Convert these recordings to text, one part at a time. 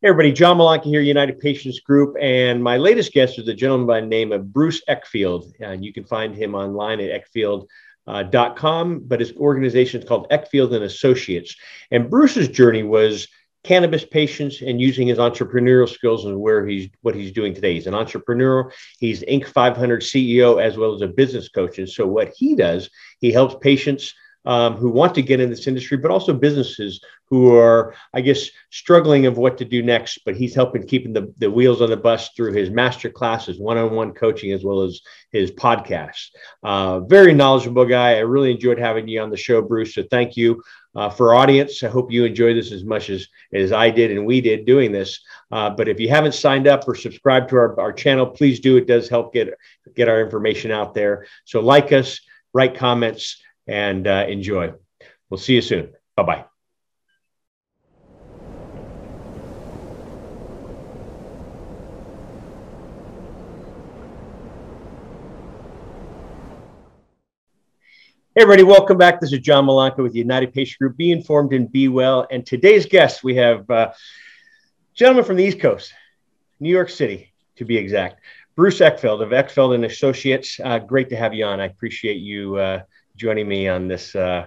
Hey everybody, John Malanca here, United Patients Group, and my latest guest is a gentleman by the name of Bruce Eckfeldt, and you can find him online at eckfeldt.com, uh, but his organization is called Eckfeldt and Associates. And Bruce's journey was cannabis patients and using his entrepreneurial skills and where he's what he's doing today. He's an entrepreneur. He's Inc. 500 CEO as well as a business coach. And so what he does, he helps patients um, who want to get in this industry, but also businesses who are, I guess, struggling of what to do next. But he's helping keeping the, the wheels on the bus through his master classes, one-on-one coaching, as well as his podcast. Uh, very knowledgeable guy. I really enjoyed having you on the show, Bruce. So thank you. Uh, for audience, I hope you enjoy this as much as, as I did and we did doing this. Uh, but if you haven't signed up or subscribed to our, our channel, please do. It does help get, get our information out there. So like us, write comments, and uh, enjoy. We'll see you soon. Bye bye. Hey, everybody, welcome back. This is John Malanca with the United Patient Group. Be informed and be well. And today's guest, we have uh, gentleman from the East Coast, New York City, to be exact, Bruce Eckfeldt of Eckfeldt and Associates. Uh, great to have you on. I appreciate you uh, joining me on this, uh,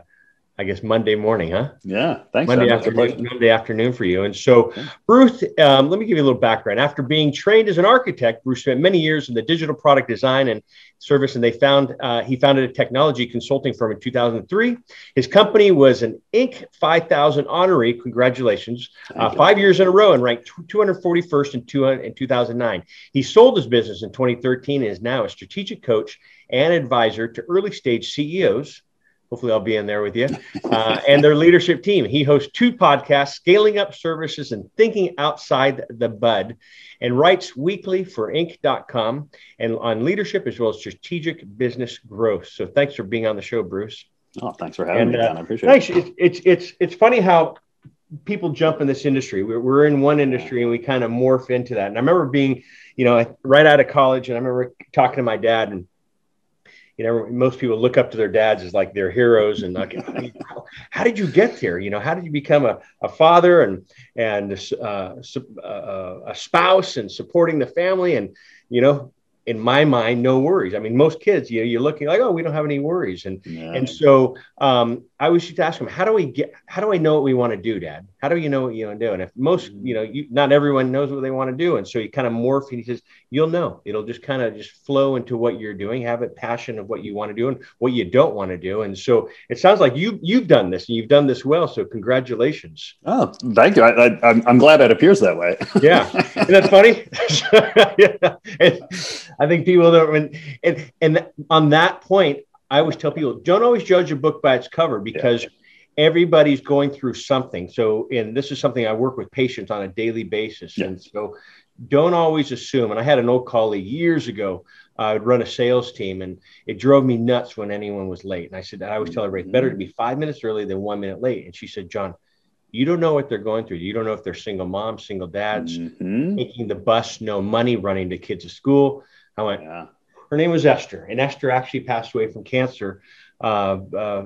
I guess, Monday morning, huh? Yeah, thanks. Monday afternoon, Monday afternoon for you. And so, Bruce, um, let me give you a little background. After being trained as an architect, Bruce spent many years in the digital product design and service, and they found uh, he founded a technology consulting firm in 2003. His company was an Inc. 5000 honoree. Congratulations! Uh, five years in a row and ranked 241st in, two, in 2009. He sold his business in 2013 and is now a strategic coach and advisor to early stage CEOs. Hopefully, I'll be in there with you uh, and their leadership team. He hosts two podcasts, Scaling Up Services and Thinking Outside the Bud, and writes weekly for Inc.com and on leadership as well as strategic business growth. So, thanks for being on the show, Bruce. Oh, thanks for having and, me, uh, I appreciate thanks. it. It's, it's, it's, it's funny how people jump in this industry. We're, we're in one industry and we kind of morph into that. And I remember being, you know, right out of college, and I remember talking to my dad and you know, most people look up to their dads as like their heroes and like, how did you get there? You know, how did you become a, a father and, and uh, uh, a spouse and supporting the family? And, you know, in my mind, no worries. I mean, most kids, you know, you're looking like, oh, we don't have any worries. And yeah. and so um, I was just ask them, how do we get, how do I know what we want to do, Dad? How do you know what you want to do? And if most, mm-hmm. you know, you, not everyone knows what they want to do, and so you kind of morph. And he says, you'll know. It'll just kind of just flow into what you're doing. Have a passion of what you want to do and what you don't want to do. And so it sounds like you you've done this and you've done this well. So congratulations. Oh, thank you. I, I'm glad it appears that way. yeah, isn't that funny? yeah. I think people don't. And and on that point, I always tell people don't always judge a book by its cover because. Yeah. Everybody's going through something. So, and this is something I work with patients on a daily basis. Yeah. And so, don't always assume. And I had an old colleague years ago. Uh, I would run a sales team, and it drove me nuts when anyone was late. And I said, I always tell everybody, better to be five minutes early than one minute late. And she said, John, you don't know what they're going through. You don't know if they're single moms, single dads, mm-hmm. taking the bus, no money, running to kids to school. I went, yeah. Her name was Esther, and Esther actually passed away from cancer uh, uh,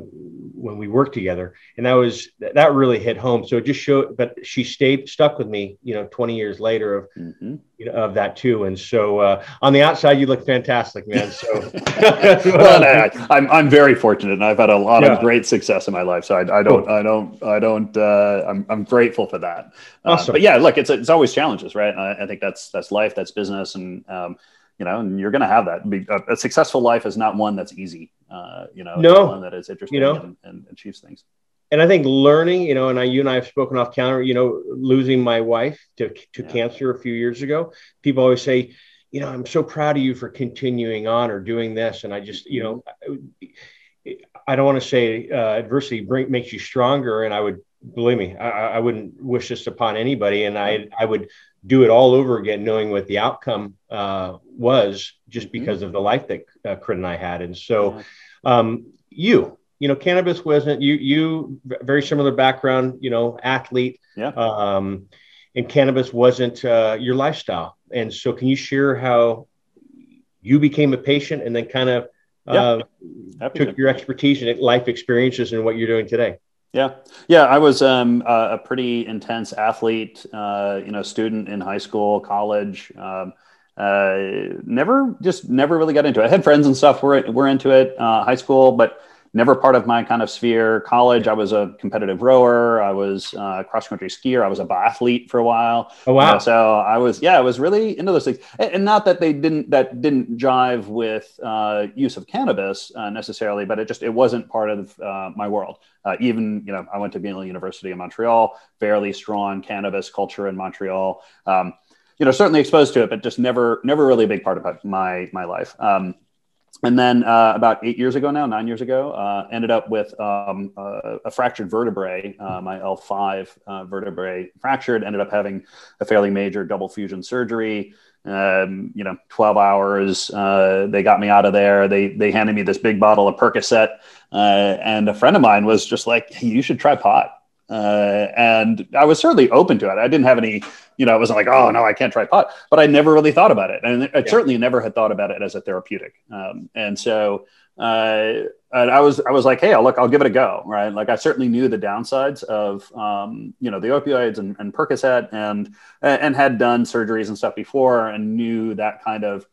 when we worked together, and that was that really hit home. So it just showed, but she stayed stuck with me, you know, 20 years later of mm-hmm. you know, of that too. And so uh, on the outside, you look fantastic, man. So well, I, am I'm, I'm very fortunate, and I've had a lot yeah. of great success in my life. So I, I don't cool. I don't I don't uh, I'm I'm grateful for that. Uh, awesome. but yeah, look, it's it's always challenges, right? I, I think that's that's life, that's business, and um, you know, and you're going to have that. A, a, successful life is not one that's easy. Uh, you know, no, one that is interesting you know? and, and, achieves things. And I think learning, you know, and I, you and I have spoken off camera, you know, losing my wife to, to yeah. cancer a few years ago. People always say, you know, I'm so proud of you for continuing on or doing this. And I just, you know, I don't want to say uh, adversity bring, makes you stronger. And I would believe me, I, I wouldn't wish this upon anybody. And I, I would do it all over again, knowing what the outcome uh, was, just mm-hmm. because of the life that uh, Crit and I had. And so, um, you, you know, cannabis wasn't you. You very similar background, you know, athlete. Yeah. Um, and cannabis wasn't uh, your lifestyle. And so, can you share how you became a patient and then kind of uh, took your expertise and life experiences and what you're doing today? Yeah, yeah. I was um, a pretty intense athlete, uh, you know, student in high school, college. Um, uh, never, just never really got into it. I had friends and stuff were were into it, uh, high school, but never part of my kind of sphere. College, I was a competitive rower. I was a cross country skier. I was a biathlete for a while. Oh wow! so I was, yeah, I was really into those things, and, not that they didn't that didn't jive with uh, use of cannabis uh, necessarily, but it just it wasn't part of uh, my world. Uh, even you know, I went to McGill University in Montreal, fairly strong cannabis culture in Montreal. Um, you know, certainly exposed to it, but just never, never really a big part of my my life. Um, and then uh, about eight years ago now, nine years ago, uh, ended up with um, uh, a fractured vertebrae. Uh, my L5 uh, vertebrae fractured. Ended up having a fairly major double fusion surgery. Um, you know, 12 hours. Uh, they got me out of there. They they handed me this big bottle of Percocet, and a friend of mine was just like, hey, "You should try pot." Uh, and I was certainly open to it. I didn't have any, you know, I wasn't like, oh no, I can't try pot, but I never really thought about it, and I yeah. certainly never had thought about it as a therapeutic. Um, and so uh, I was, I was like, hey, I'll look, I'll give it a go, right? Like I certainly knew the downsides of, um, you know, the opioids and, and Percocet, and and had done surgeries and stuff before, and knew that kind of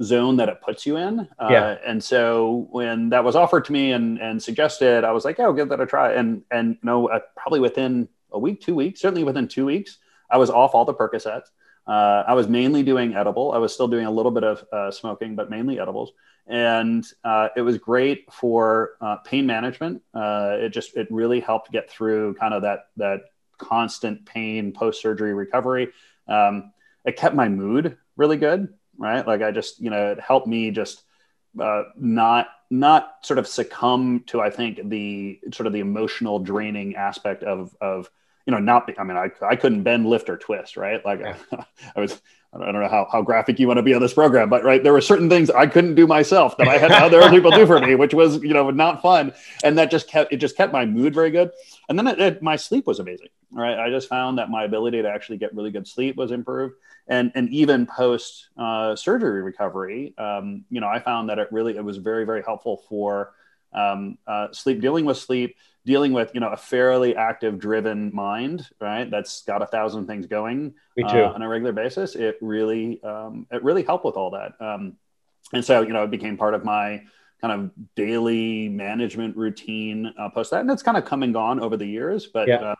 zone that it puts you in. Uh, yeah. And so when that was offered to me and, and suggested, I was like, yeah, I'll give that a try. And, and you know, uh, probably within a week, two weeks, certainly within two weeks, I was off all the Percocets. Uh, I was mainly doing edible. I was still doing a little bit of uh, smoking, but mainly edibles. And uh, it was great for uh, pain management. it just, it really helped get through kind of that, that constant pain post-surgery recovery. Um, it kept my mood really good right? Like I just, you know, it helped me just uh, not not sort of succumb to I think the sort of the emotional draining aspect of of you know not be, I mean I I couldn't bend, lift, or twist, right? Like yeah. I, I was I don't know how, how graphic you want to be on this program, but right, there were certain things I couldn't do myself that I had other people do for me, which was, you know, not fun. And that just kept, it just kept my mood very good. And then it, it, my sleep was amazing, right? I just found that my ability to actually get really good sleep was improved. And, and even post uh, surgery recovery, um, you know, I found that it really, it was very, very helpful for um, uh, sleep, dealing with sleep, dealing with you know a fairly active driven mind right that's got a thousand things going Me too. Uh, on a regular basis it really um, it really helped with all that um, and so you know it became part of my kind of daily management routine uh, post that and it's kind of come and gone over the years but yeah.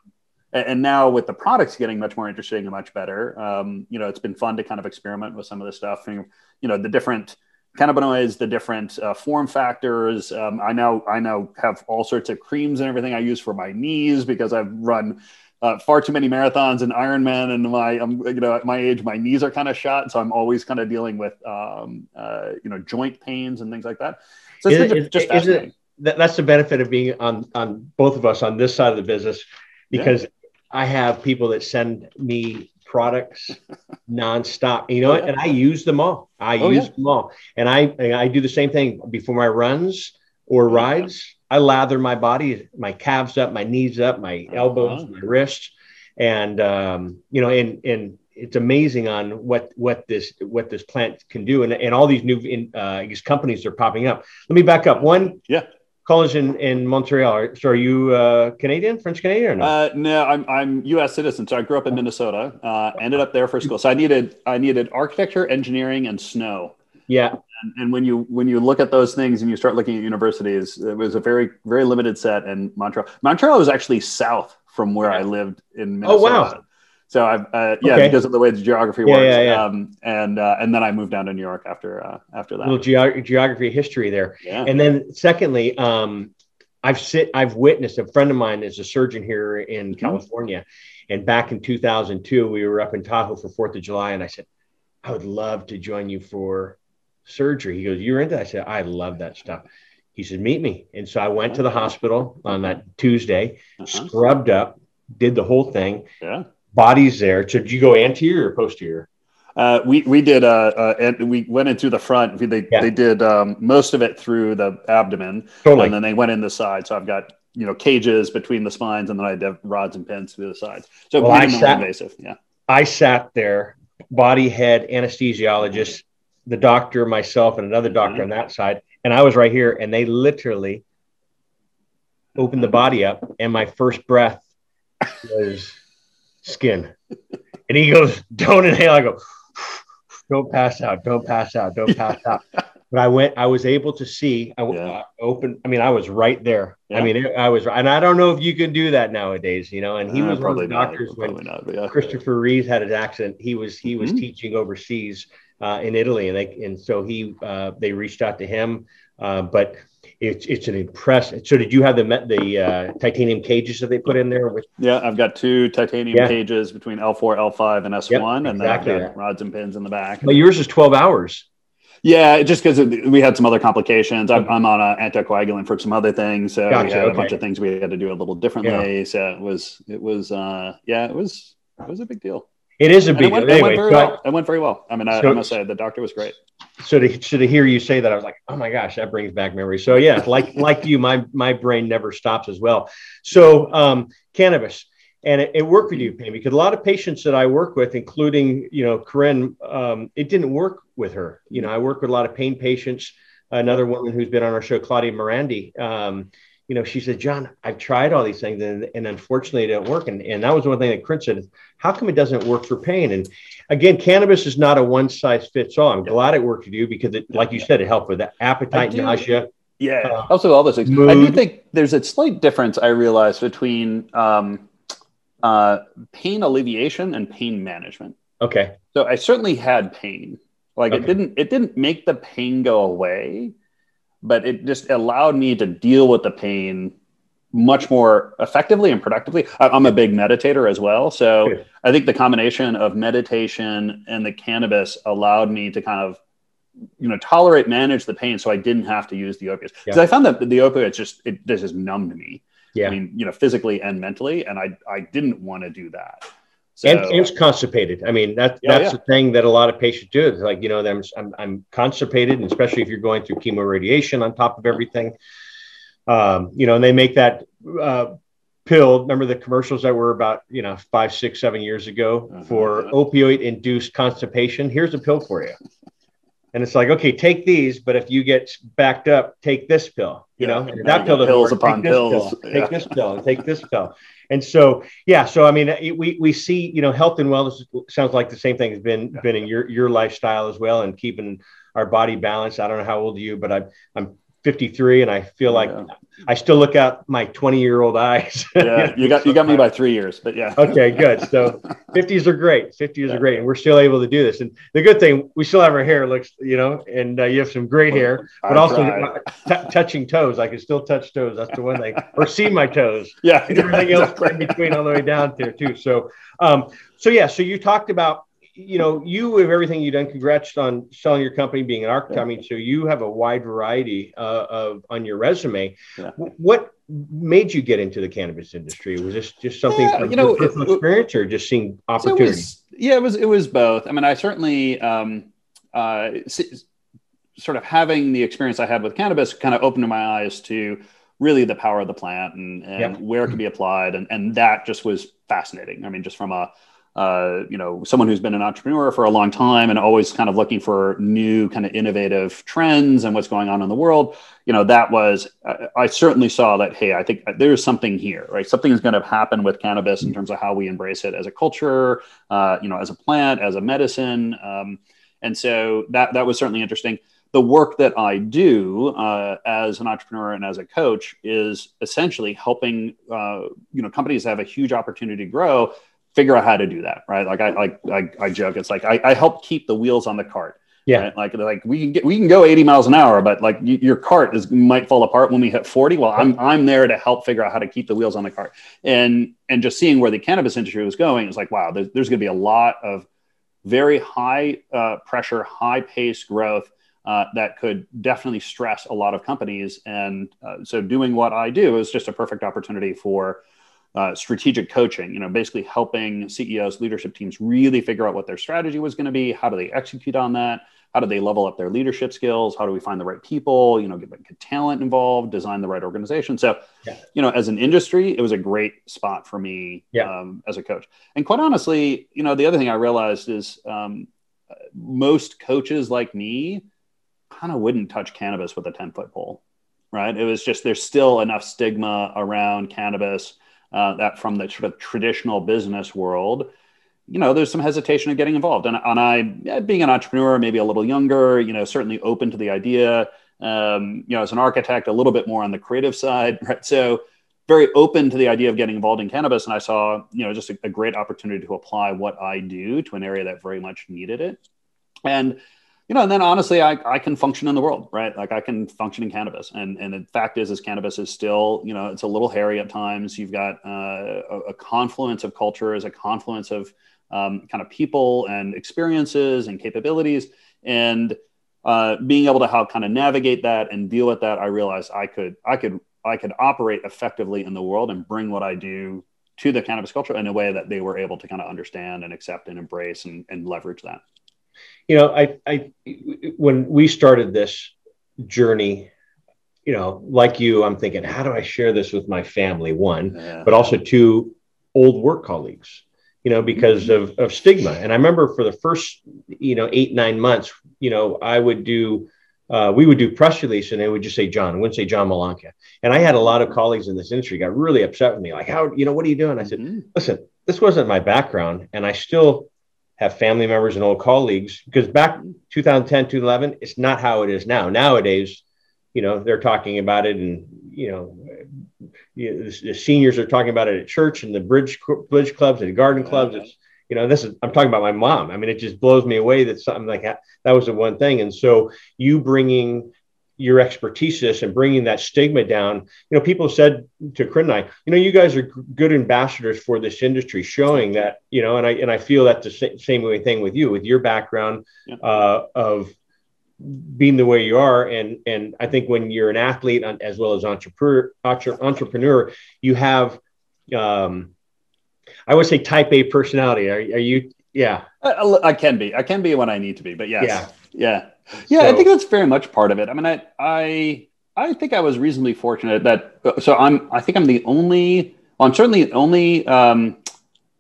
And now with the products getting much more interesting and much better um, you know it's been fun to kind of experiment with some of this stuff and you know the different cannabinoids, the different uh, form factors. Um, I now I now have all sorts of creams and everything I use for my knees because I've run uh, far too many marathons and Ironman, and my um, you know at my age my knees are kind of shot, so I'm always kind of dealing with um, uh, you know joint pains and things like that. So it's is, just, just it, that's the benefit of being on on both of us on this side of the business because yeah. I have people that send me products nonstop. You know, oh, and I use them all. I oh, use yeah. them all, and I I do the same thing before my runs or rides. I lather my body, my calves up, my knees up, my uh-huh. elbows, uh-huh. my wrists, and um, you know, and and it's amazing on what what this what this plant can do, and and all these new in, uh, these companies are popping up. Let me back up. One, yeah, college in, in Montreal. So are you uh, Canadian, French Canadian? no? Uh, no, I'm I'm U.S. citizen. So I grew up in Minnesota. Uh, ended up there for school. So I needed I needed architecture, engineering, and snow. Yeah. And, and, when you when you look at those things and you start looking at universities, it was a very very limited set. And Montreal Montreal was actually south from where I lived in Minnesota. Oh wow. So I, uh, yeah, okay. because of the way the geography yeah, works. Yeah, yeah. Um, and uh, and then I moved down to New York after uh, after that. A little ge- geography history there. Yeah. And then secondly, um, I've sit I've witnessed a friend of mine is a surgeon here in mm-hmm. California, and back in 2002 we were up in Tahoe for Fourth of July, and I said I would love to join you for surgery. He goes, "You're into?" That? I said, "I love that stuff." He said, "Meet me." And so I went to the hospital on that Tuesday, uh-huh. scrubbed up, did the whole thing. Yeah bodies there. So did you go anterior or posterior? Uh, we we did uh, uh, and we went in through the front. They yeah. they did um, most of it through the abdomen, totally. and then they went in the side. So I've got you know cages between the spines, and then I have rods and pins through the sides. So well, I sat, invasive. Yeah, I sat there, body head anesthesiologist, the doctor, myself, and another doctor mm-hmm. on that side, and I was right here, and they literally opened the body up, and my first breath was skin. And he goes, "Don't inhale." I go, "Don't pass out. Don't pass out. Don't pass out." but I went. I was able to see. I yeah. opened. I mean, I was right there. Yeah. I mean, I was, and I don't know if you can do that nowadays. You know, and he uh, was one of the doctors not, when not, yeah. Christopher Reeves had an accident. He was he was mm-hmm. teaching overseas uh, in Italy, and they and so he uh, they reached out to him. Uh, but it's it's an impressive. So did you have the the uh, titanium cages that they put in there? With- yeah, I've got two titanium yeah. cages between L4, L5, and S1, yep, exactly and then I've got rods and pins in the back. But yours is twelve hours. Yeah, just because we had some other complications. I'm, I'm on an anticoagulant for some other things, so gotcha, we had okay. a bunch of things we had to do a little differently. Yeah. So it was, it was, uh, yeah, it was, it was a big deal. It is a big it went, deal. It went very well. It went very well. I mean, I, so, I, must say the doctor was great. So to, so to hear you say that, I was like, oh my gosh, that brings back memories. So yeah, like like you, my my brain never stops as well. So um, cannabis and it, it, worked with you, Pam, because a lot of patients that I work with, including you know Corinne, um, it didn't work with her. You know, I work with a lot of pain patients. Another woman who's been on our show, Claudia Morandi, um, you know, she said, John, I've tried all these things and, and unfortunately it didn't work. And, and that was one thing that Chris said, how come it doesn't work for pain? And again, cannabis is not a one size fits all. I'm glad it worked for you because it, like you said, it helped with the appetite, nausea. Yeah. Uh, also all those things. Mood. I do think there's a slight difference I realized between, um, uh, pain alleviation and pain management. Okay. So I certainly had pain. Like okay. it didn't it didn't make the pain go away, but it just allowed me to deal with the pain much more effectively and productively. I'm a big meditator as well, so. I think the combination of meditation and the cannabis allowed me to kind of you know tolerate manage the pain so i didn't have to use the opiates because yeah. i found that the opiates just it this just numbed me yeah. I mean, you know, physically and mentally. And I, I didn't want to do that. So, and, and it's constipated. I mean, that, yeah, that's yeah. the thing that a lot of patients do. It's like, you know, I'm, I'm, I'm constipated, and especially if you're going through chemoradiation on top of everything. Um, you know, and they make that uh, pill. Remember the commercials that were about, you know, five, six, seven years ago uh-huh. for opioid induced constipation? Here's a pill for you. And it's like, okay, take these, but if you get backed up, take this pill. You yeah, know, that pill pills work, upon pills. Pill, yeah. Take this pill and take this pill. And so, yeah, so I mean, we we see, you know, health and wellness sounds like the same thing has been been in your your lifestyle as well, and keeping our body balanced. I don't know how old you, but I I'm 53 and I feel like yeah. I still look out my 20 year old eyes. yeah, you got you got me by three years, but yeah. okay, good. So 50s are great. 50s yeah. are great, and we're still able to do this. And the good thing, we still have our hair looks, you know, and uh, you have some great hair, but I also t- touching toes. I can still touch toes. That's the one thing, or see my toes. Yeah, everything exactly. else in between all the way down there too. So, um, so yeah. So you talked about you know, you with everything you've done, congrats on selling your company, being an architect. Yeah. I mean, so you have a wide variety uh, of on your resume. Yeah. What made you get into the cannabis industry? Was this just something yeah, from you know, personal it, experience, or just seeing opportunity? So yeah, it was. It was both. I mean, I certainly. Um, uh, sort of having the experience I had with cannabis kind of opened my eyes to really the power of the plant and, and where it can be applied. And, and that just was fascinating. I mean, just from a, uh, you know, someone who's been an entrepreneur for a long time and always kind of looking for new kind of innovative trends and what's going on in the world, you know, that was, I, I certainly saw that, hey, I think there's something here, right? Something is going to happen with cannabis in terms of how we embrace it as a culture, uh, you know, as a plant, as a medicine. Um, and so that, that was certainly interesting. The work that I do uh, as an entrepreneur and as a coach is essentially helping, uh, you know, companies have a huge opportunity to grow figure out how to do that, right? Like I like I, I joke, it's like I, I, help keep the wheels on the cart. Yeah, right? like like we can get we can go 80 miles an hour, but like y- your cart is might fall apart when we hit 40. Well, I'm I'm there to help figure out how to keep the wheels on the cart, and and just seeing where the cannabis industry was going, it's like wow, there's, there's going to be a lot of very high uh, pressure, high pace growth. Uh, that could definitely stress a lot of companies. And uh, so, doing what I do is just a perfect opportunity for uh, strategic coaching, you know, basically helping CEOs, leadership teams really figure out what their strategy was going to be. How do they execute on that? How do they level up their leadership skills? How do we find the right people? You know, get, get talent involved, design the right organization. So, yeah. you know, as an industry, it was a great spot for me yeah. um, as a coach. And quite honestly, you know, the other thing I realized is um, most coaches like me kind of wouldn't touch cannabis with a 10 foot pole right? It was just there's still enough stigma around cannabis uh, that from the sort of traditional business world, you know, there's some hesitation of getting involved. And, and I, being an entrepreneur, maybe a little younger, you know, certainly open to the idea. Um, you know, as an architect, a little bit more on the creative side, right? So very open to the idea of getting involved in cannabis. And I saw, you know, just a, a great opportunity to apply what I do to an area that very much needed it. And you know, and then honestly, I, I can function in the world, right? Like I can function in cannabis. And, and the fact is, is cannabis is still, you know, it's a little hairy at times. You've got uh, a, a, confluence of cultures, a confluence of um, kind of people and experiences and capabilities. And uh, being able to how kind of navigate that and deal with that, I realized I could, I could, I could operate effectively in the world and bring what I do to the cannabis culture in a way that they were able to kind of understand and accept and embrace and, and leverage that you know, I, I, when we started this journey, you know, like you, I'm thinking, how do I share this with my family? One, yeah. but also two old work colleagues, you know, because mm-hmm. of, of stigma. And I remember for the first, you know, eight, nine months, you know, I would do, uh, we would do press release and they would just say John, I wouldn't say John Malanca. And I had a lot of colleagues in this industry got really upset with me, like, how, you know, what are you doing? I said, mm-hmm. listen, this wasn't my background. And I still have family members and old colleagues because back 2010 2011 it's not how it is now. Nowadays you know they're talking about it and you know, the, seniors are talking about it at church and the bridge bridge clubs and garden clubs. Uh-huh. It's you know this is i'm talking about my mom. I mean it just blows me away that something like that that was the one thing. And so you bringing your expertise and bringing that stigma down. You know, people said to Corinne and I, you know, you guys are good ambassadors for this industry, showing that, you know, and I and I feel that the same way thing with you, with your background yeah. uh, of being the way you are, and and I think when you're an athlete as well as entrepreneur, entrepreneur, you have, um, I would say, Type A personality. Are, are you? Yeah, I, I, can be. I can be when I need to be, but yes. yeah, yeah. Yeah, so, I think that's very much part of it. I mean, I, I, I think I was reasonably fortunate that. So I'm. I think I'm the only. Well, I'm certainly the only um,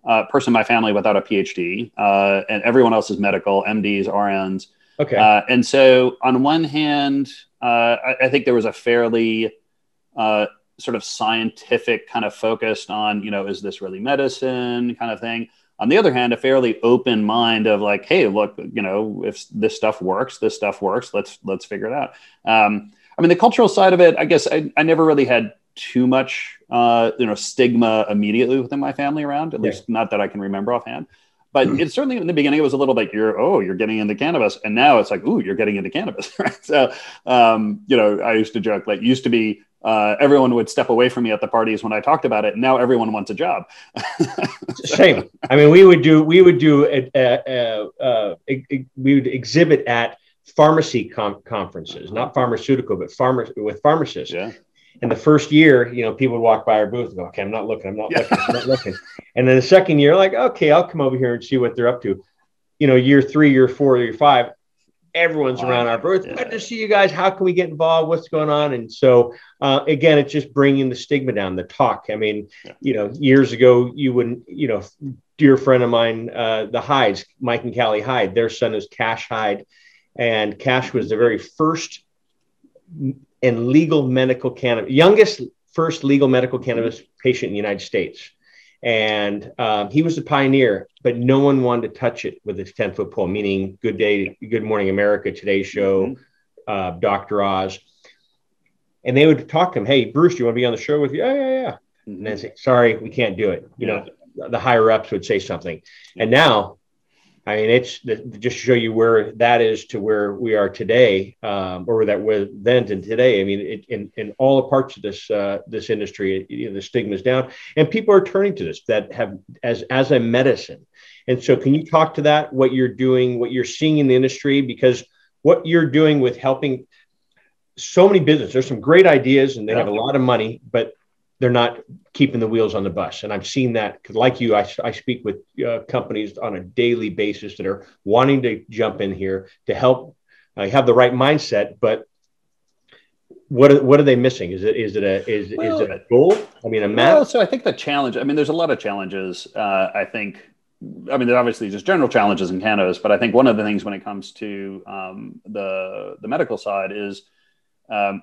uh, person in my family without a PhD, uh, and everyone else is medical, MDs, RNs. Okay. Uh, and so, on one hand, uh, I, I, think there was a fairly uh, sort of scientific kind of focused on, you know, is this really medicine kind of thing on the other hand a fairly open mind of like hey look you know if this stuff works this stuff works let's let's figure it out um, i mean the cultural side of it i guess i, I never really had too much uh, you know stigma immediately within my family around at yeah. least not that i can remember offhand but mm. it's certainly in the beginning it was a little like you're oh you're getting into cannabis and now it's like ooh you're getting into cannabis right so um, you know i used to joke like used to be uh, everyone would step away from me at the parties when I talked about it. Now everyone wants a job. Same. I mean, we would do we would do we would exhibit at pharmacy com- conferences, not pharmaceutical, but pharma- with pharmacists. Yeah. And the first year, you know, people would walk by our booth and go, "Okay, I'm not looking. I'm not yeah. looking. I'm not looking." And then the second year, like, "Okay, I'll come over here and see what they're up to." You know, year three, year four, year five, everyone's wow. around our booth. Yeah. Good to see you guys. How can we get involved? What's going on? And so, uh, again, it's just bringing the stigma down, the talk. I mean, yeah. you know, years ago, you wouldn't, you know, dear friend of mine, uh, the Hydes, Mike and Callie Hyde, their son is Cash Hyde. And Cash was the very first and legal medical cannabis, youngest first legal medical cannabis patient in the United States. And um, he was a pioneer, but no one wanted to touch it with his 10 foot pole, meaning Good Day, Good Morning America, Today Show, mm-hmm. uh, Dr. Oz. And they would talk to him, Hey, Bruce, do you want to be on the show with you? Yeah, yeah, yeah. Mm-hmm. And then say, Sorry, we can't do it. You yeah. know, the higher ups would say something. And now I mean, it's the, just to show you where that is to where we are today, um, or that we're then and today. I mean, it, in in all the parts of this uh, this industry, it, you know, the stigma is down, and people are turning to this that have as as a medicine. And so, can you talk to that? What you're doing, what you're seeing in the industry, because what you're doing with helping so many businesses. There's some great ideas, and they yeah. have a lot of money, but they're not keeping the wheels on the bus. And I've seen that because, like you, I, I speak with uh, companies on a daily basis that are wanting to jump in here to help uh, have the right mindset, but what are, what are they missing? Is it is it a is, well, is it a goal? I mean, a map. Well, so I think the challenge. I mean, there's a lot of challenges. Uh, I think. I mean, there's obviously just general challenges in cannabis, but I think one of the things when it comes to um, the the medical side is um,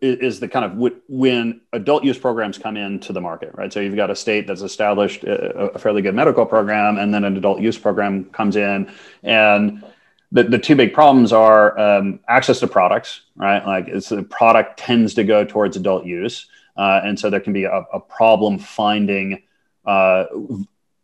is the kind of when adult use programs come into the market, right? So you've got a state that's established a, a fairly good medical program, and then an adult use program comes in, and the, the two big problems are um, access to products, right? Like it's the product tends to go towards adult use, uh, and so there can be a, a problem finding uh,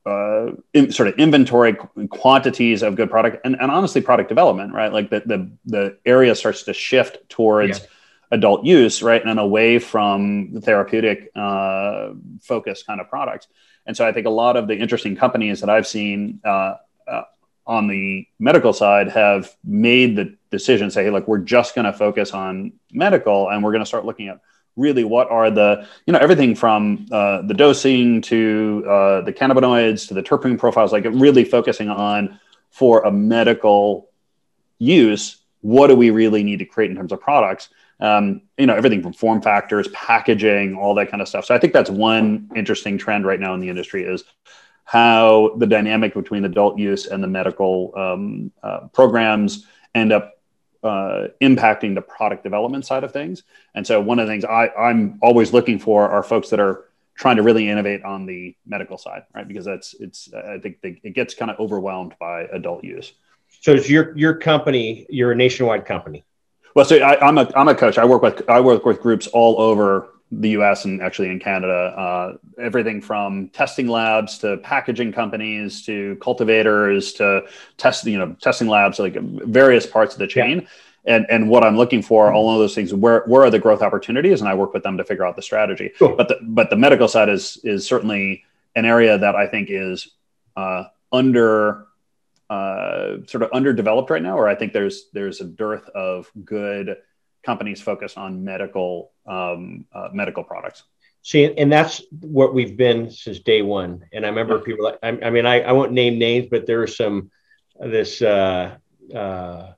uh, in, sort of inventory quantities of good product, and, and honestly, product development, right? Like the the the area starts to shift towards. Yeah adult use, right, and away from the therapeutic uh, focus kind of products. And so I think a lot of the interesting companies that I've seen uh, uh, on the medical side have made the decision, say, hey, look, we're just going to focus on medical, and we're going to start looking at really what are the you know everything from uh, the dosing to uh, the cannabinoids to the terpene profiles, like really focusing on for a medical use what do we really need to create in terms of products um, you know everything from form factors packaging all that kind of stuff. So i think that's one interesting trend right now in the industry is how the dynamic between adult use and the medical um, uh, programs end up uh, impacting the product development side of things. And so one of the things I, i'm always looking for are folks that are trying to really innovate on the medical side right? Because that's it's i think they, it gets kind of overwhelmed by adult use. So it's your your company you're a nationwide company well, so I, am a I'm a coach. I work with I work with groups all over the U.S. and actually in Canada. Uh, everything from testing labs to packaging companies to cultivators to test you know testing labs, like various parts of the chain. Yeah. And, and what I'm looking for, all of those things, where, where are the growth opportunities? And I work with them to figure out the strategy. Cool. But the but the medical side is is certainly an area that I think is uh, under uh, sort of underdeveloped right now, or I think there's there's a dearth of good companies focused on medical um, uh, medical products. See, and that's what we've been since day one. And I remember people. Like, I, I mean, I, I won't name names, but there was some this. Uh, uh,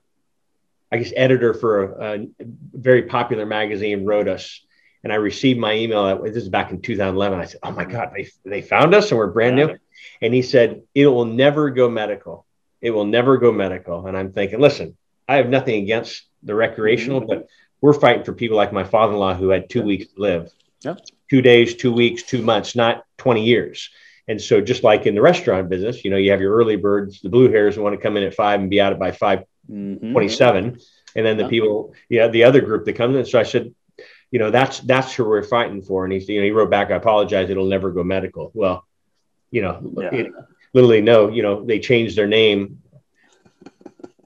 I guess editor for a, a, very popular magazine wrote us, and I received my email. that This is back in 2011. I said, "Oh my God, they they found us, and we're brand new." And he said, "It will never go medical." It will never go medical. And I'm thinking, listen, I have nothing against the recreational, mm-hmm. but we're fighting for people like my father-in-law who had two weeks to live. Yep. Two days, two weeks, two months, not 20 years. And so just like in the restaurant business, you know, you have your early birds, the blue hairs who want to come in at five and be out by 527. Mm-hmm. And then the yeah. people, yeah, the other group that comes in. So I said, you know, that's that's who we're fighting for. And he, you know, he wrote back, I apologize, it'll never go medical. Well, you know, yeah. it, literally no, you know, they changed their name.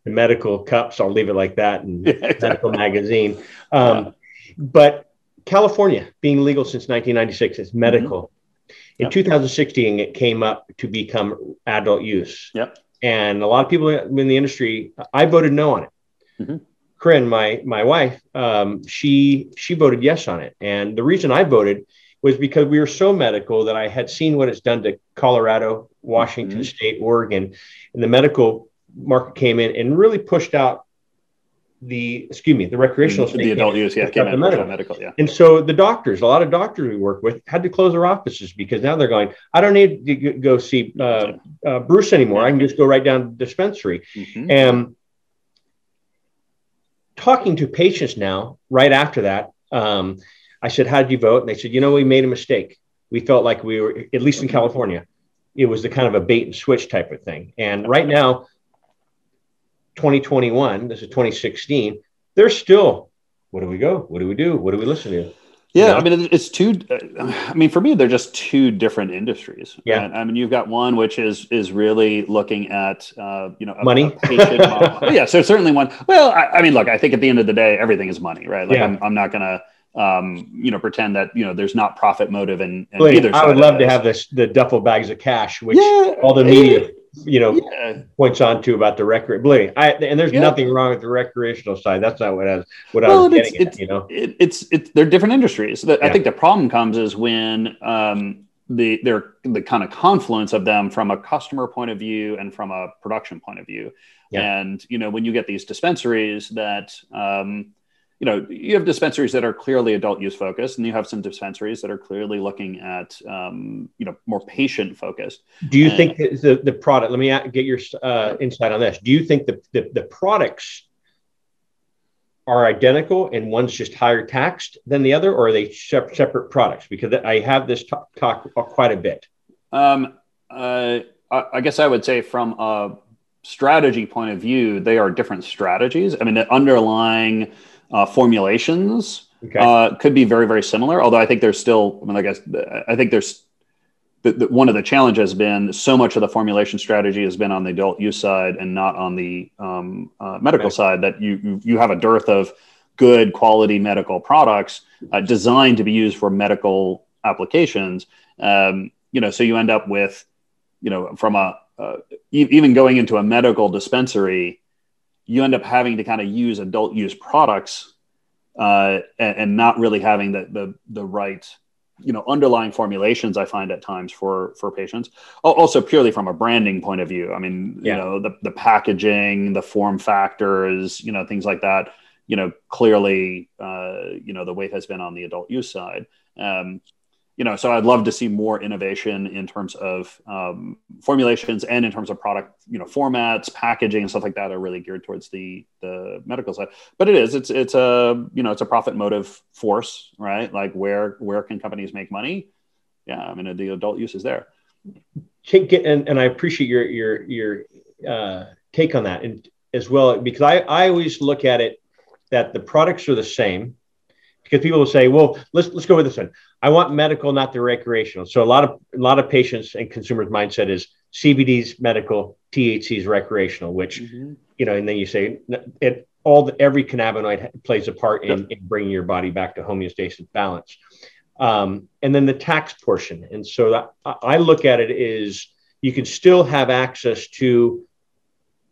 The medical cups, I'll leave it like that, and medical magazine. Um, yeah. But California being legal since 1996 is medical. Mm-hmm. In yep. 2016, it came up to become adult use. Yep. And a lot of people in the industry, I voted no on it. Mm-hmm. Corinne, my my wife, um, she she voted yes on it, and the reason I voted was because we were so medical that I had seen what it's done to Colorado, Washington mm-hmm. State, Oregon, and the medical market came in and really pushed out the excuse me the recreational mm-hmm. the adult use yeah came the medical. medical yeah and so the doctors a lot of doctors we work with had to close their offices because now they're going I don't need to go see uh, uh, Bruce anymore I can just go right down to the dispensary mm-hmm. and talking to patients now right after that um, I said, How did you vote? And they said, You know, we made a mistake. We felt like we were, at least in California, it was the kind of a bait and switch type of thing. And right now, 2021, this is 2016, they're still, what do we go? What do we do? What do we listen to? Yeah, you know? I mean, it's two. I mean, for me, they're just two different industries. Yeah, I mean, you've got one which is is really looking at uh, you know a, money. A yeah, so certainly one. Well, I, I, mean, look, I think at the end of the day, everything is money, right? Like, yeah. I'm, I'm not gonna um, you know, pretend that you know there's not profit motive and either. I would love to have this the duffel bags of cash, which yeah, all the media, you know, yeah. points on to about the record. Believe I and there's yeah. nothing wrong with the recreational side. That's not what I was what well, I was getting it's, at. You know, it, it's it's they're different industries. I think the problem comes is when um, the they're the kind of confluence of them from a customer point of view and from a production point of view. And you know, when you get these dispensaries that um, you know, you have dispensaries that are clearly adult use focused, and you have some dispensaries that are clearly looking at, um, you know, more patient focused. Do you and, think the, the product? Let me get your uh, insight on this. Do you think the, the, the products are identical and one's just higher taxed than the other, or are they separate products? Because I have this talk, talk quite a bit. Um, uh, I guess I would say from a strategy point of view, they are different strategies. I mean, the underlying uh, formulations okay. uh, could be very, very similar. Although I think there's still, I mean, I guess I think there's the, the, one of the challenges has been so much of the formulation strategy has been on the adult use side and not on the um, uh, medical right. side. That you you have a dearth of good quality medical products uh, designed to be used for medical applications. Um, you know, so you end up with, you know, from a uh, even going into a medical dispensary, you end up having to kind of use adult use products uh, and, and, not really having the the, the right you know underlying formulations i find at times for for patients. Also purely from a branding point of view. I mean yeah. you know the, the packaging the form factors you know things like that you know clearly uh, you know the weight has been on the adult use side. Um, you know, so I'd love to see more innovation in terms of um, formulations and in terms of product, you know, formats, packaging, and stuff like that are really geared towards the the medical side. But it is, it's it's a you know, it's a profit motive force, right? Like where where can companies make money? Yeah, I mean, the adult use is there. And, and I appreciate your your your uh, take on that, and as well because I I always look at it that the products are the same because people will say, well, let's let's go with this one. I want medical, not the recreational. So a lot of a lot of patients and consumers' mindset is CBD's medical, THC's recreational, which mm-hmm. you know, and then you say it all the, every cannabinoid plays a part in, in bringing your body back to homeostasis balance. Um, and then the tax portion. And so that, I look at it is you can still have access to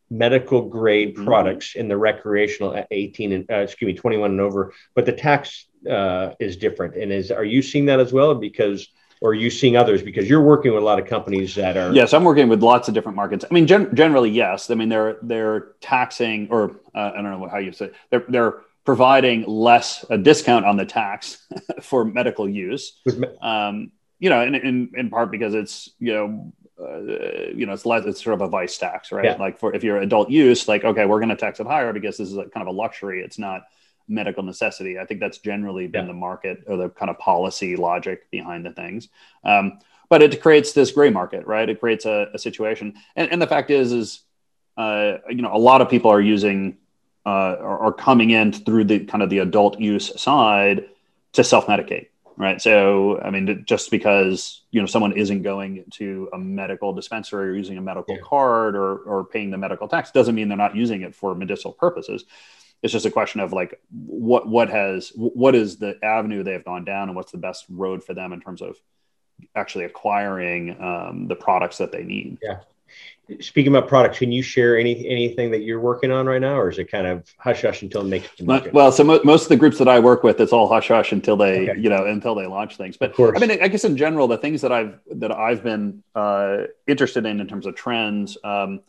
medical grade mm-hmm. products in the recreational at 18 and uh, excuse me 21 and over but the tax uh, is different. And is are you seeing that as well? Because or are you seeing others because you're working with a lot of companies that are yes i'm working with lots of different markets i mean gen- generally yes i mean they're they're taxing or uh, i don't know how you say it. they're they're providing less a discount on the tax for medical use um, you know in, in in part because it's you know uh, you know, it's less, it's sort of a vice tax, right? Yeah. Like for if you're adult use, like okay, we're going to tax it higher because this is a, kind of a luxury. It's not medical necessity. I think that's generally been yeah. the market or the kind of policy logic behind the things. Um, but it creates this gray market, right? It creates a, a situation. And, and, the fact is, is uh, you know, a lot of people are using uh, or, are coming in through the kind of the adult use side to self-medicate, right? So, I mean, just because you know someone isn't going to a medical dispensary or using a medical yeah. card or or paying the medical tax doesn't mean they're not using it for medicinal purposes it's just a question of like what what has what is the avenue they've gone down and what's the best road for them in terms of actually acquiring um, the products that they need yeah speaking about products can you share any anything that you're working on right now or is it kind of hush hush until it makes it to market? well so mo- most of the groups that i work with it's all hush hush until they okay. you know until they launch things but i mean i guess in general the things that i've that i've been uh, interested in in terms of trends um,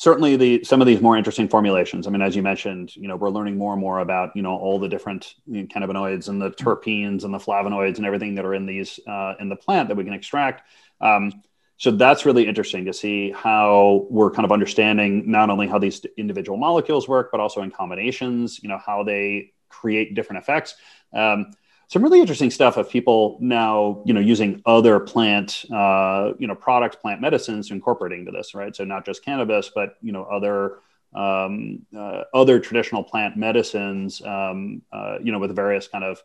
certainly the some of these more interesting formulations. I mean, as you mentioned, you know, we're learning more and more about you know all the different you know, cannabinoids and the terpenes and the flavonoids and everything that are in these uh, in the plant that we can extract. Um, so that's really interesting to see how we're kind of understanding not only how these individual molecules work, but also in combinations. You know, how they create different effects. Um, some really interesting stuff of people now, you know, using other plant, uh, you know, products, plant medicines incorporating to into this, right? So not just cannabis, but you know, other um, uh, other traditional plant medicines, um, uh, you know, with various kind of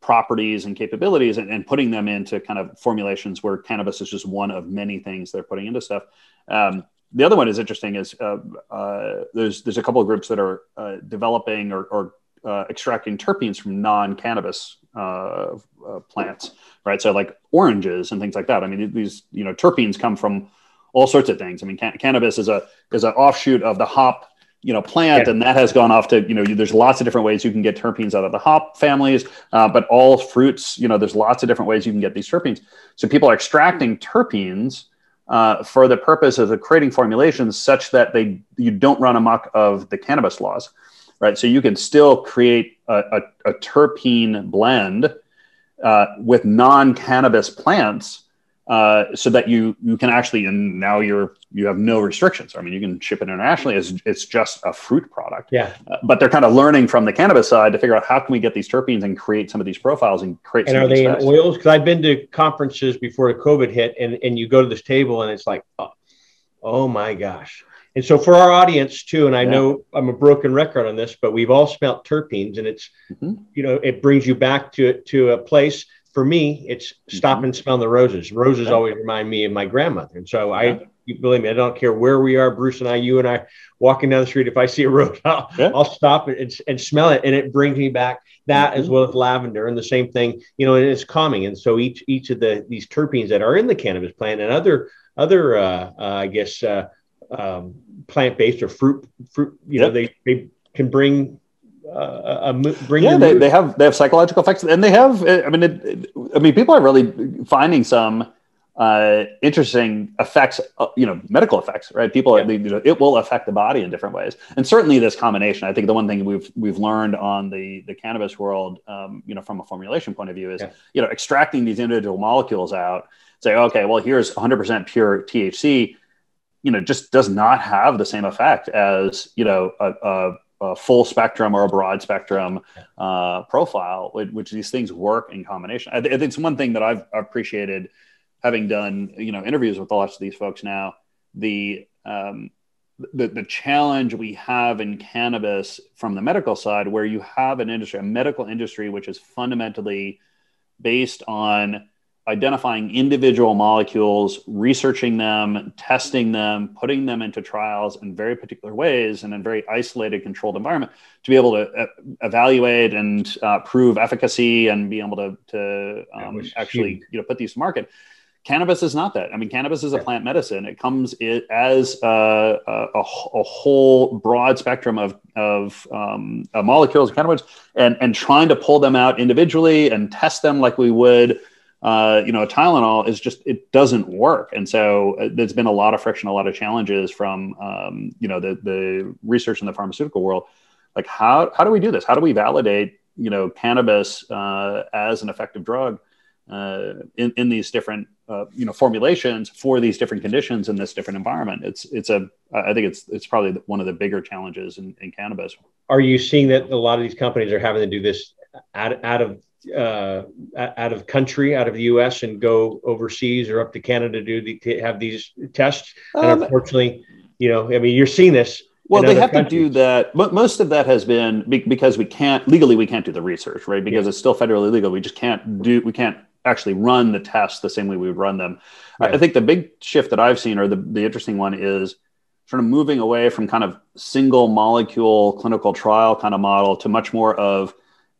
properties and capabilities, and, and, putting them into kind of formulations where cannabis is just one of many things they're putting into stuff. Um, the other one is interesting is uh, uh, there's there's a couple of groups that are uh, developing or, or uh, extracting terpenes from non-cannabis uh, uh, plants, right? So like oranges and things like that. I mean, these you know terpenes come from all sorts of things. I mean, can- cannabis is a is an offshoot of the hop you know plant, yeah. and that has gone off to you know there's lots of different ways you can get terpenes out of the hop families, uh, but all fruits you know there's lots of different ways you can get these terpenes. So people are extracting terpenes. Uh, for the purpose of creating formulations such that they you don't run amok of the cannabis laws right? So you can still create a, a, a terpene blend uh, with non-cannabis plants uh, so that you you can actually and now you're you have no restrictions. I mean, you can ship it internationally as it's just a fruit product. Yeah. Uh, but they're kind of learning from the cannabis side to figure out how can we get these terpenes and create some of these profiles and create. And are they in oils? Because I've been to conferences before the COVID hit, and and you go to this table and it's like, oh, oh my gosh. And so for our audience too, and I yeah. know I'm a broken record on this, but we've all smelt terpenes, and it's mm-hmm. you know it brings you back to to a place for me, it's stop mm-hmm. and smell the roses. Roses always remind me of my grandmother. And so I, you believe me, I don't care where we are, Bruce and I, you and I walking down the street. If I see a rose, I'll, yeah. I'll stop and, and smell it. And it brings me back that mm-hmm. as well as lavender and the same thing, you know, and it's calming. And so each, each of the, these terpenes that are in the cannabis plant and other, other, uh, uh, I guess, uh, um, plant-based or fruit, fruit, you yep. know, they, they can bring uh, bring yeah they, they have they have psychological effects and they have i mean it, it, i mean people are really finding some uh, interesting effects uh, you know medical effects right people yeah. are, you know, it will affect the body in different ways and certainly this combination i think the one thing we've we've learned on the the cannabis world um, you know from a formulation point of view is yeah. you know extracting these individual molecules out say okay well here's 100% pure thc you know just does not have the same effect as you know a, a a full spectrum or a broad spectrum uh, profile, which, these things work in combination. I, th- I, think it's one thing that I've appreciated having done, you know, interviews with lots of these folks now. The um, the, the challenge we have in cannabis from the medical side, where you have an industry, a medical industry, which is fundamentally based on identifying individual molecules, researching them, testing them, putting them into trials in very particular ways and in very isolated, controlled environment to be able to uh, evaluate and uh, prove efficacy and be able to, to um, actually you know put these to market. Cannabis is not that. I mean, cannabis is a plant medicine. It comes it as a, a, a, whole broad spectrum of, of um, molecules, cannabinoids, and, and trying to pull them out individually and test them like we would uh, you know, Tylenol is just it doesn't work, and so uh, there's been a lot of friction, a lot of challenges from um, you know the the research in the pharmaceutical world. Like how how do we do this? How do we validate you know cannabis uh, as an effective drug uh, in in these different uh, you know formulations for these different conditions in this different environment? It's it's a I think it's it's probably one of the bigger challenges in, in cannabis. Are you seeing that a lot of these companies are having to do this out, out of uh, out of country, out of the U.S., and go overseas or up to Canada to do the, to have these tests. And um, unfortunately, you know, I mean, you're seeing this. Well, they have countries. to do that. But most of that has been because we can't legally we can't do the research, right? Because yeah. it's still federally legal. We just can't do. We can't actually run the tests the same way we would run them. I think the big shift that I've seen, or the, the interesting one, is sort of moving away from kind of single molecule clinical trial kind of model to much more of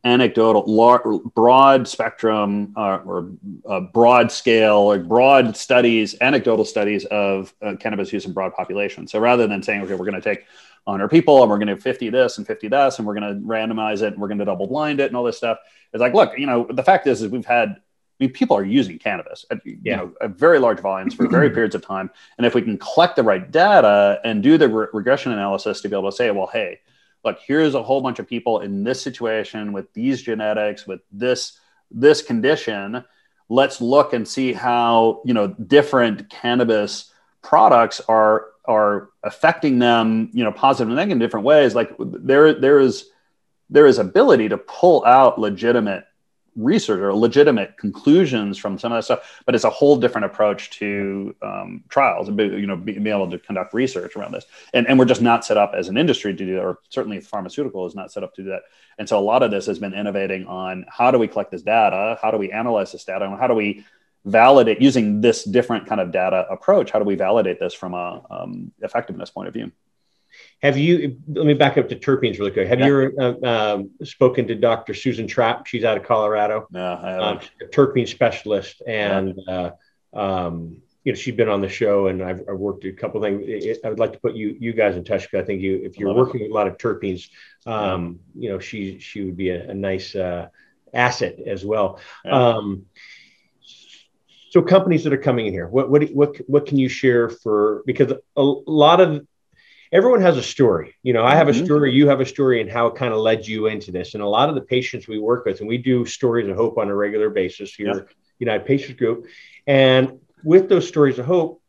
anecdotal, lar- broad spectrum uh, or uh, broad scale or broad studies, anecdotal studies of uh, cannabis use in broad populations. So rather than saying, okay, we're going to take 100 people and we're going to 50 this and 50 this and we're going to randomize it and we're going to double blind it and all this stuff, it's like, look, you know, the fact is, is we've had I mean, people are using cannabis at, you yeah. know, at very large volumes for very periods of time. And if we can collect the right data and do the re- regression analysis to be able to say, well, hey, look, here's a whole bunch of people in this situation with these genetics, with this this condition. Let's look and see how you know different cannabis products are are affecting them, you know, positive and negative in different ways. Like there there is there is ability to pull out legitimate research or legitimate conclusions from some of that stuff, but it's a whole different approach to um, trials you know being able to conduct research around this. And, and we're just not set up as an industry to do that, or certainly pharmaceutical is not set up to do that. And so a lot of this has been innovating on how do we collect this data, how do we analyze this data, and how do we validate using this different kind of data approach. How do we validate this from a um, effectiveness point of view? Have you, let me back up to terpenes really quick. Have yeah. you uh, um, spoken to Dr. Susan Trapp? She's out of Colorado. No. Um, a terpene specialist. And, yeah. uh, um, you know, she's been on the show and I've, I've worked a couple things. I would like to put you, you guys in touch because I think you, if you're working it. with a lot of terpenes, um, yeah. you know, she, she would be a, a nice uh, asset as well. Um, so companies that are coming in here, what, what, what, what can you share for, because a lot of everyone has a story. You know, I have mm-hmm. a story, you have a story, and how it kind of led you into this. And a lot of the patients we work with, and we do stories of hope on a regular basis here, yeah. United Patients Group. And with those stories of hope,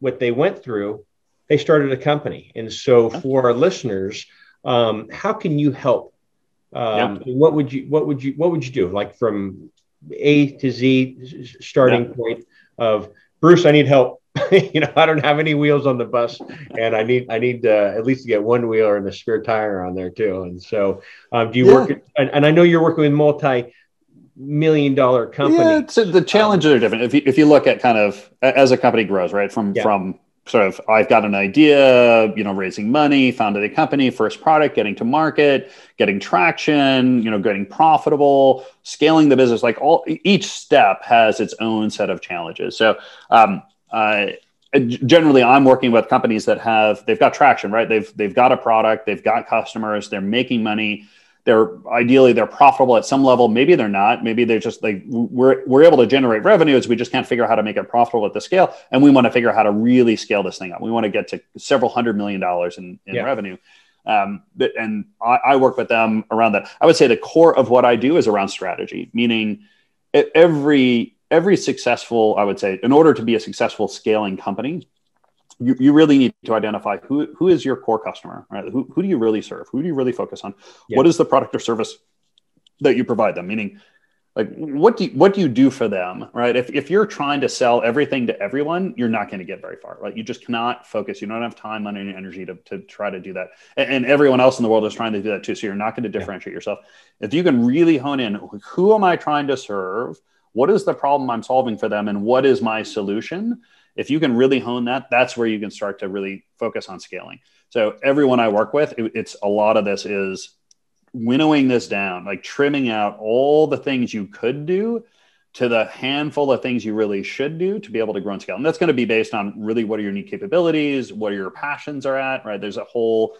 what they went through, they started a company. And so for our listeners, um, how can you help? Um. What would you what would you what would you do? Like from A to Z starting point of Bruce, I need help. you know, I don't have any wheels on the bus, and I need I need uh, at least to get one wheel and a spare tire on there too. And so, um, do you yeah. work? And, and I know you're working with multi million dollar company. Yeah, so the challenges um, are different. If you, if you look at kind of as a company grows, right, from yeah. from sort of I've got an idea, you know, raising money, founded a company, first product, getting to market, getting traction, you know, getting profitable, scaling the business. Like all each step has its own set of challenges. So um, uh, generally i'm working with companies that have they've got traction right? They've they've got a product they've got customers they're making money they're ideally they're profitable at some level. Maybe they're not. Maybe they're just like we're, we're able to generate revenues. We just can't figure out how to make it profitable at the scale and we want to figure out how to really scale this thing up. We want to get to several hundred million dollars in, in yeah. revenue. Um, and I, I work with them around that. I would say the core of what i do is around strategy meaning every every successful i would say in order to be a successful scaling company you, you really need to identify who, who is your core customer, right? Who, who do you really serve? Who do you really focus on? Yeah. What is the product or service that you provide them? Meaning, like, what do you, what do you do for them, right? If, if you're trying to sell everything to everyone, you're not going to get very far, right? You just cannot focus. You don't have time, money, and energy to, to try to do that. And, and everyone else in the world is trying to do that too. So you're not going to differentiate yeah. yourself. If you can really hone in, who am I trying to serve? What is the problem I'm solving for them? And what is my solution? if you can really hone that, that's where you can start to really focus on scaling. So everyone I work with, it, it's a lot of this is winnowing this down, like trimming out all the things you could do to the handful of things you really should do to be able to grow and scale. And that's going to be based on really what are your unique capabilities, what are your passions are at, right? There's a whole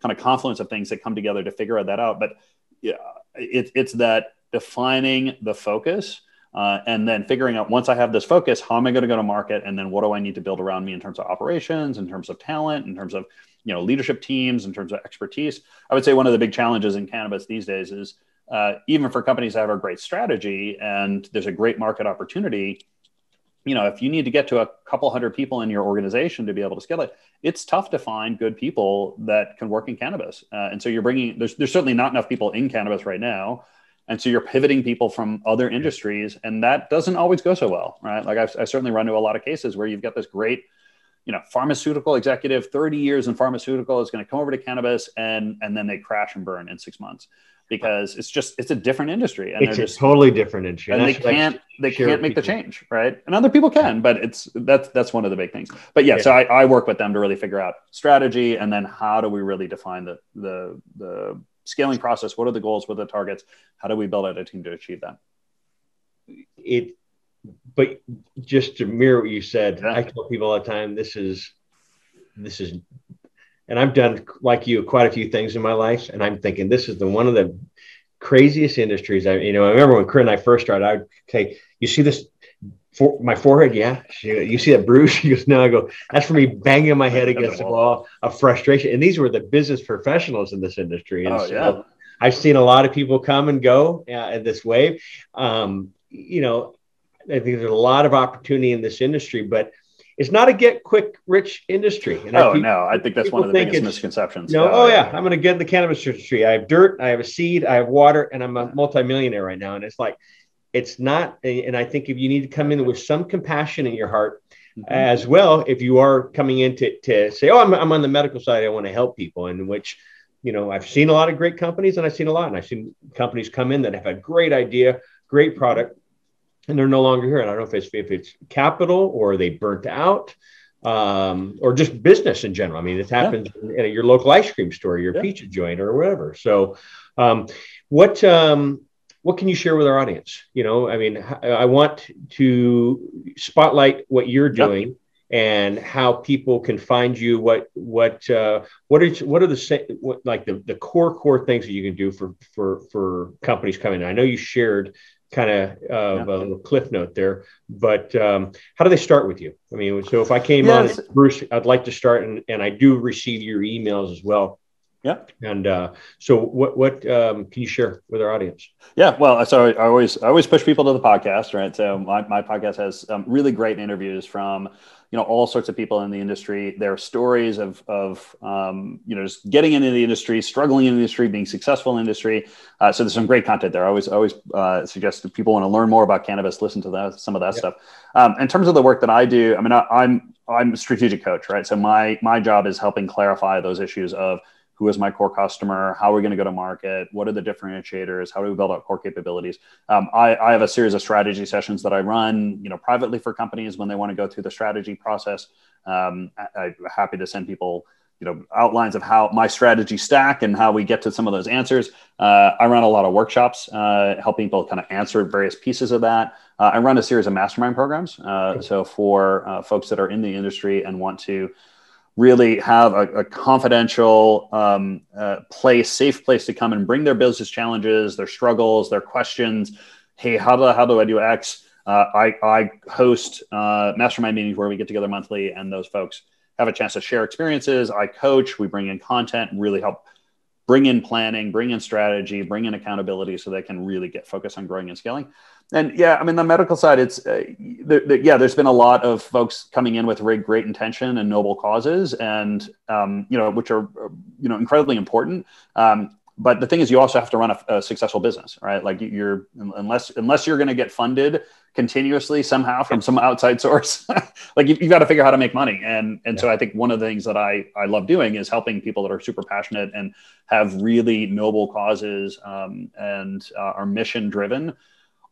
kind of confluence of things that come together to figure that out. But yeah, it, it's that defining the focus uh, and then figuring out once I have this focus, how am I going to go to market, and then what do I need to build around me in terms of operations, in terms of talent, in terms of you know leadership teams, in terms of expertise. I would say one of the big challenges in cannabis these days is uh, even for companies that have a great strategy and there's a great market opportunity. You know, if you need to get to a couple hundred people in your organization to be able to scale it, it's tough to find good people that can work in cannabis. Uh, and so you're bringing there's there's certainly not enough people in cannabis right now and so you're pivoting people from other industries and that doesn't always go so well right? Like I've, i certainly run into a lot of cases where you've got this great you know pharmaceutical executive 30 years in pharmaceutical is going to come over to cannabis and and then they crash and burn in six months because it's just it's a different industry and it's a just, totally different industry and, they can't they can't make people. the change right? And other people can but it's that's that's one of the big things. But yeah, yeah. so I, I work with them to really figure out strategy and then how do we really define the the the scaling process what are the goals what are the targets how do we build out a team to achieve that it but just to mirror what you said yeah. i tell people all the time this is this is and i've done like you quite a few things in my life and i'm thinking this is the one of the craziest industries i you know i remember when Corinne and i first started i would say you see this for my forehead, yeah. She, you see that bruise? She goes, no. I go, that's for me banging my head against the wall of frustration. And these were the business professionals in this industry. And oh, so yeah. I've seen a lot of people come and go uh, in this wave. Um, you know, I think there's a lot of opportunity in this industry, but it's not a get quick rich industry. And oh, I, no, I think that's one of the biggest misconceptions. No, oh, yeah, I'm going to get in the cannabis industry. I have dirt, I have a seed, I have water, and I'm a multimillionaire right now. And it's like, it's not and i think if you need to come in with some compassion in your heart mm-hmm. as well if you are coming in to, to say oh I'm, I'm on the medical side i want to help people in which you know i've seen a lot of great companies and i've seen a lot and i've seen companies come in that have a great idea great product and they're no longer here and i don't know if it's if it's capital or they burnt out um, or just business in general i mean it happens yeah. in, your local ice cream store your yeah. pizza joint or whatever so um, what um, what can you share with our audience? You know, I mean, I want to spotlight what you're doing. Yep. And how people can find you? What what uh, what are what are the what, like the, the core core things that you can do for for for companies coming? in? I know you shared kind of uh, a little cliff note there. But um, how do they start with you? I mean, so if I came yes. on, Bruce, I'd like to start, and, and I do receive your emails as well. Yeah. And uh, so, what what um, can you share with our audience? Yeah. Well, so I always I always push people to the podcast, right? So my, my podcast has um, really great interviews from you know all sorts of people in the industry. Their stories of of um, you know just getting into the industry, struggling in the industry, being successful in the industry. Uh, so there's some great content there. I always always uh, suggest if people want to learn more about cannabis, listen to that some of that yeah. stuff. Um, in terms of the work that I do, I mean I, I'm I'm a strategic coach, right? So my my job is helping clarify those issues of who is my core customer how are we going to go to market what are the differentiators how do we build out core capabilities? Um, I, I, have a series of strategy sessions that i run you know privately for companies when they want to go through the strategy process. Um, I, am happy to send people you know outlines of how my strategy stack and how we get to some of those answers. Uh, i run a lot of workshops uh, helping people kind of answer various pieces of that. Uh, i run a series of mastermind programs uh, so for uh, folks that are in the industry and want to really have a, a confidential um, uh, place, safe place to come and bring their business challenges, their struggles, their questions. Hey, how do how do I do X? Uh, I, I host uh, mastermind meetings where we get together monthly, and those folks have a chance to share experiences. I coach, we bring in content, really help bring in planning, bring in strategy, bring in accountability, so they can really get focused on growing and scaling and yeah, I mean the medical side, it's uh, the, the, yeah. There's been a lot of folks coming in with great, great intention and noble causes, and um, you know, which are you know incredibly important. Um, but the thing is, you also have to run a, a successful business, right? Like you're unless unless you're going to get funded continuously somehow from some outside source, like you, have got to figure out how to make money. And and yeah. so I think one of the things that I I love doing is helping people that are super passionate and have really noble causes um, and uh, are mission driven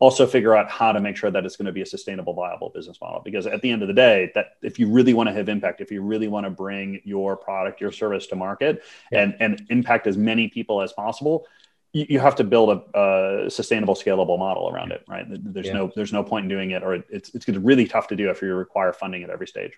also figure out how to make sure that it's going to be a sustainable viable business model because at the end of the day that if you really want to have impact if you really want to bring your product your service to market yeah. and and impact as many people as possible you, you have to build a, a, sustainable scalable model around it right there's yeah. no there's no point in doing it or it's it's really tough to do if you require funding at every stage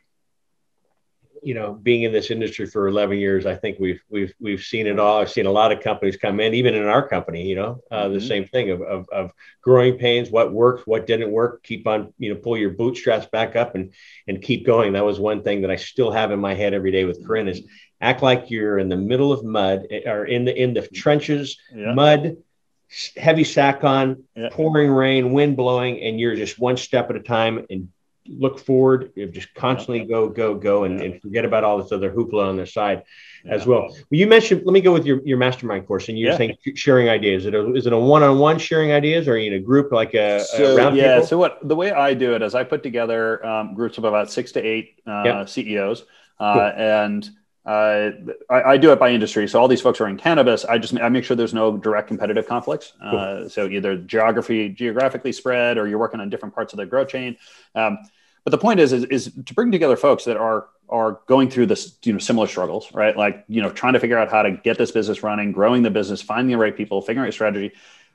you know, being in this industry for 11 years, I think we've we've we've seen it all. I've seen a lot of companies come in, even in our company. You know, uh, mm-hmm. the same thing of, of, of growing pains, what worked, what didn't work. Keep on, you know, pull your bootstraps back up and and keep going. That was one thing that I still have in my head every day with Corinne is act like you're in the middle of mud eh, or in the in the trenches, yeah. mud, heavy sack on, yeah. pouring rain, wind blowing, and you're just one step at a time and look forward, just constantly go, go, go, and, and forget about all this other hoopla on their side yeah. as well. well. You mentioned, let me go with your, your mastermind course, and you're yeah. saying sharing ideas. Is it a, is it a one-on-one sharing ideas, or are you in a group like a, so, a yeah? So what the way I do it is I put together um, groups of about six to eight uh, yep. CEOs, uh, cool. and uh, I, I, do it by industry. So all these folks are in cannabis. I just I make sure there's no direct competitive conflicts. Uh, cool. so either geography geographically spread, or you're working on different parts of the growth chain. Um, but the point is, is, is to bring together folks that are are going through this, you know, similar struggles, right? Like, you know, trying to figure out how to get this business running, growing the business, finding the right people, figuring out a strategy.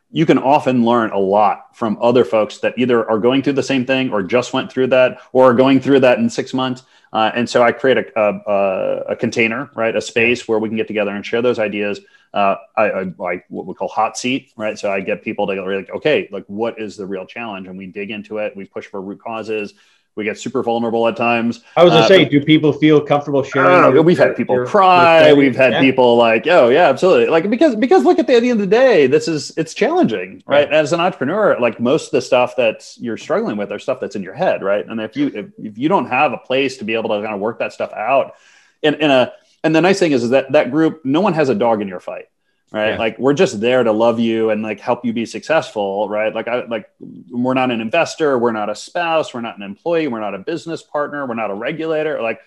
You can often learn a lot from other folks that either are going through the same thing or just went through that or are going through that in six months. Uh, and so I create a, a, a, container, right? A space where we can get together and share those ideas. Uh, I, I, I, what we call hot seat, right? So I get people to go like, okay, like what is the real challenge? And we dig into it. We push for root causes we get super vulnerable at times. I was gonna uh, say, do people feel comfortable sharing? Know, we've had people your, cry. Your we've had yeah. people like, oh yeah, absolutely. Like because because look at the, at the end of the day, this is it's challenging, right? right? As an entrepreneur, like most of the stuff that you're struggling with are stuff that's in your head, right? And if you if, if you don't have a place to be able to kind of work that stuff out, in, in a and the nice thing is, is that that group, no one has a dog in your fight right? Yeah. like we're just there to love you and like help you be successful right? Like i like we're not an investor we're not a spouse we're not an employee we're not a business partner we're not a regulator like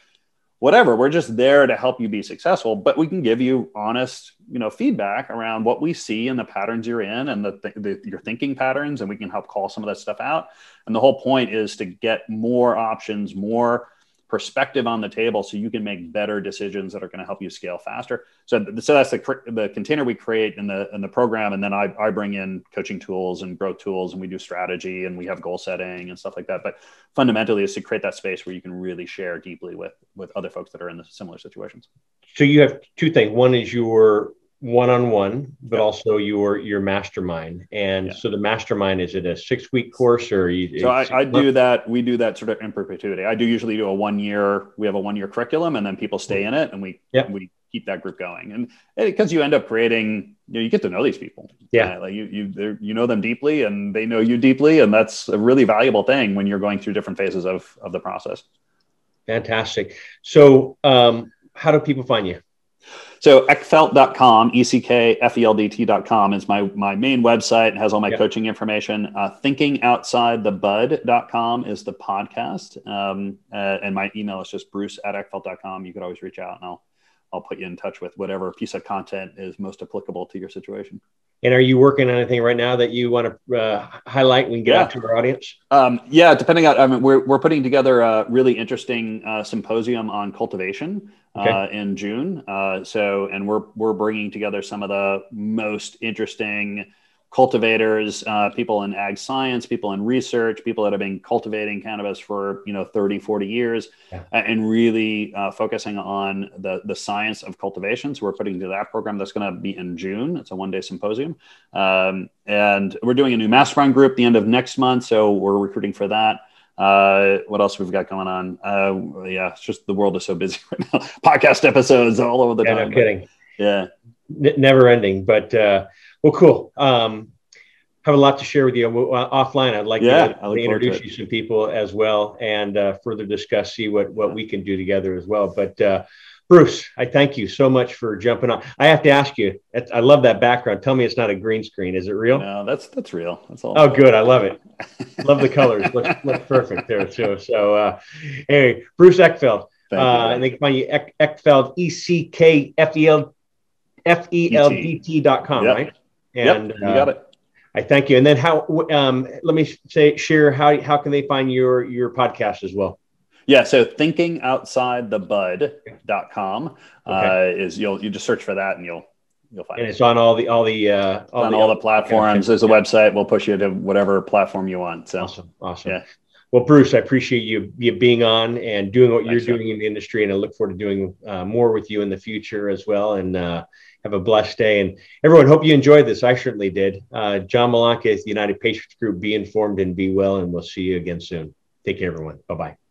whatever. We're just there to help you be successful but we can give you honest you know feedback around what we see and the patterns you're in and the, the, your thinking patterns and we can help call some of that stuff out. And the whole point is to get more options more perspective on the table so you can make better decisions that are going to help you scale faster. So, so that's the, the container we create in the in the program, and then I, I bring in coaching tools and growth tools, and we do strategy and we have goal setting and stuff like that. But fundamentally, is to create that space where you can really share deeply with with other folks that are in the similar situations. So you have two things. One is your one-on-one but also your your mastermind and yeah. so the mastermind is it a six week course or you, so I, I do that we do that sort of in perpetuity i do usually do a one year we have a one year curriculum and then people stay in it and we yeah. we keep that group going. And because you end up creating, you know, you get to know these people. Yeah, uh, like you you you know them deeply, and they know you deeply, and that's a really valuable thing when you're going through different phases of of the process. Fantastic. So, um, how do people find you? So eckfeldt.com, E-C-K-F-E-L-D-T.com is my, my main website. It has all my coaching information. Uh, thinkingoutsidethebud.com is the podcast. Um, uh, and my email is just bruce at eckfeldt.com. You could always reach out and I'll, I'll put you in touch with whatever piece of content is most applicable to your situation. And are you working on anything right now that you want to uh, highlight when we get yeah. out to our audience? Um, yeah, depending on, I mean, we're, we're putting together a really interesting uh, symposium on cultivation okay. uh, in June. Uh, so, and we're, we're bringing together some of the most interesting cultivators, uh, people in ag science, people in research, people that have been cultivating cannabis for, you know, 30, 40 years yeah. and really uh, focusing on the, the science of cultivation. So we're putting together that program that's going to be in June. It's a one day symposium. Um, and we're doing a new mastermind group the end of next month. So we're recruiting for that. Uh, what else we've got going on? Uh, yeah, it's just the world is so busy right now. Podcast episodes all over the yeah, time. No kidding. yeah. N- never ending, but, uh, well, cool. Um, have a lot to share with you uh, offline. I'd like yeah, to, to introduce to you some people as well and uh, further discuss, see what, what we can do together as well. But uh, Bruce, I thank you so much for jumping on. I have to ask you, I love that background. Tell me it's not a green screen. Is it real? No, that's that's real. That's all. Oh, good. I love it. love the colors. Looks, looks perfect there too. So, uh, anyway, Bruce Eckfeldt. Uh, and they can find you Eckfeldt, E C K F E L F E L D T dot com, yep. right? And yep, you got it. I thank you. And then how? Um, let me say, share how how can they find your your podcast as well? Yeah, so thinkingoutsidethebud.com okay. uh, is you'll you just search for that and you'll you'll find and it. it's on all the all the uh, all on the, all the platforms. There's a website. We'll push you to whatever platform you want. So awesome, awesome. Yeah. Well, Bruce, I appreciate you you being on and doing what Thanks, you're doing in the industry, and I look forward to doing uh, more with you in the future as well. And uh, have a blessed day. And everyone, hope you enjoyed this. I certainly did. Uh, John the United Patients Group. Be informed and be well, and we'll see you again soon. Take care, everyone. Bye bye.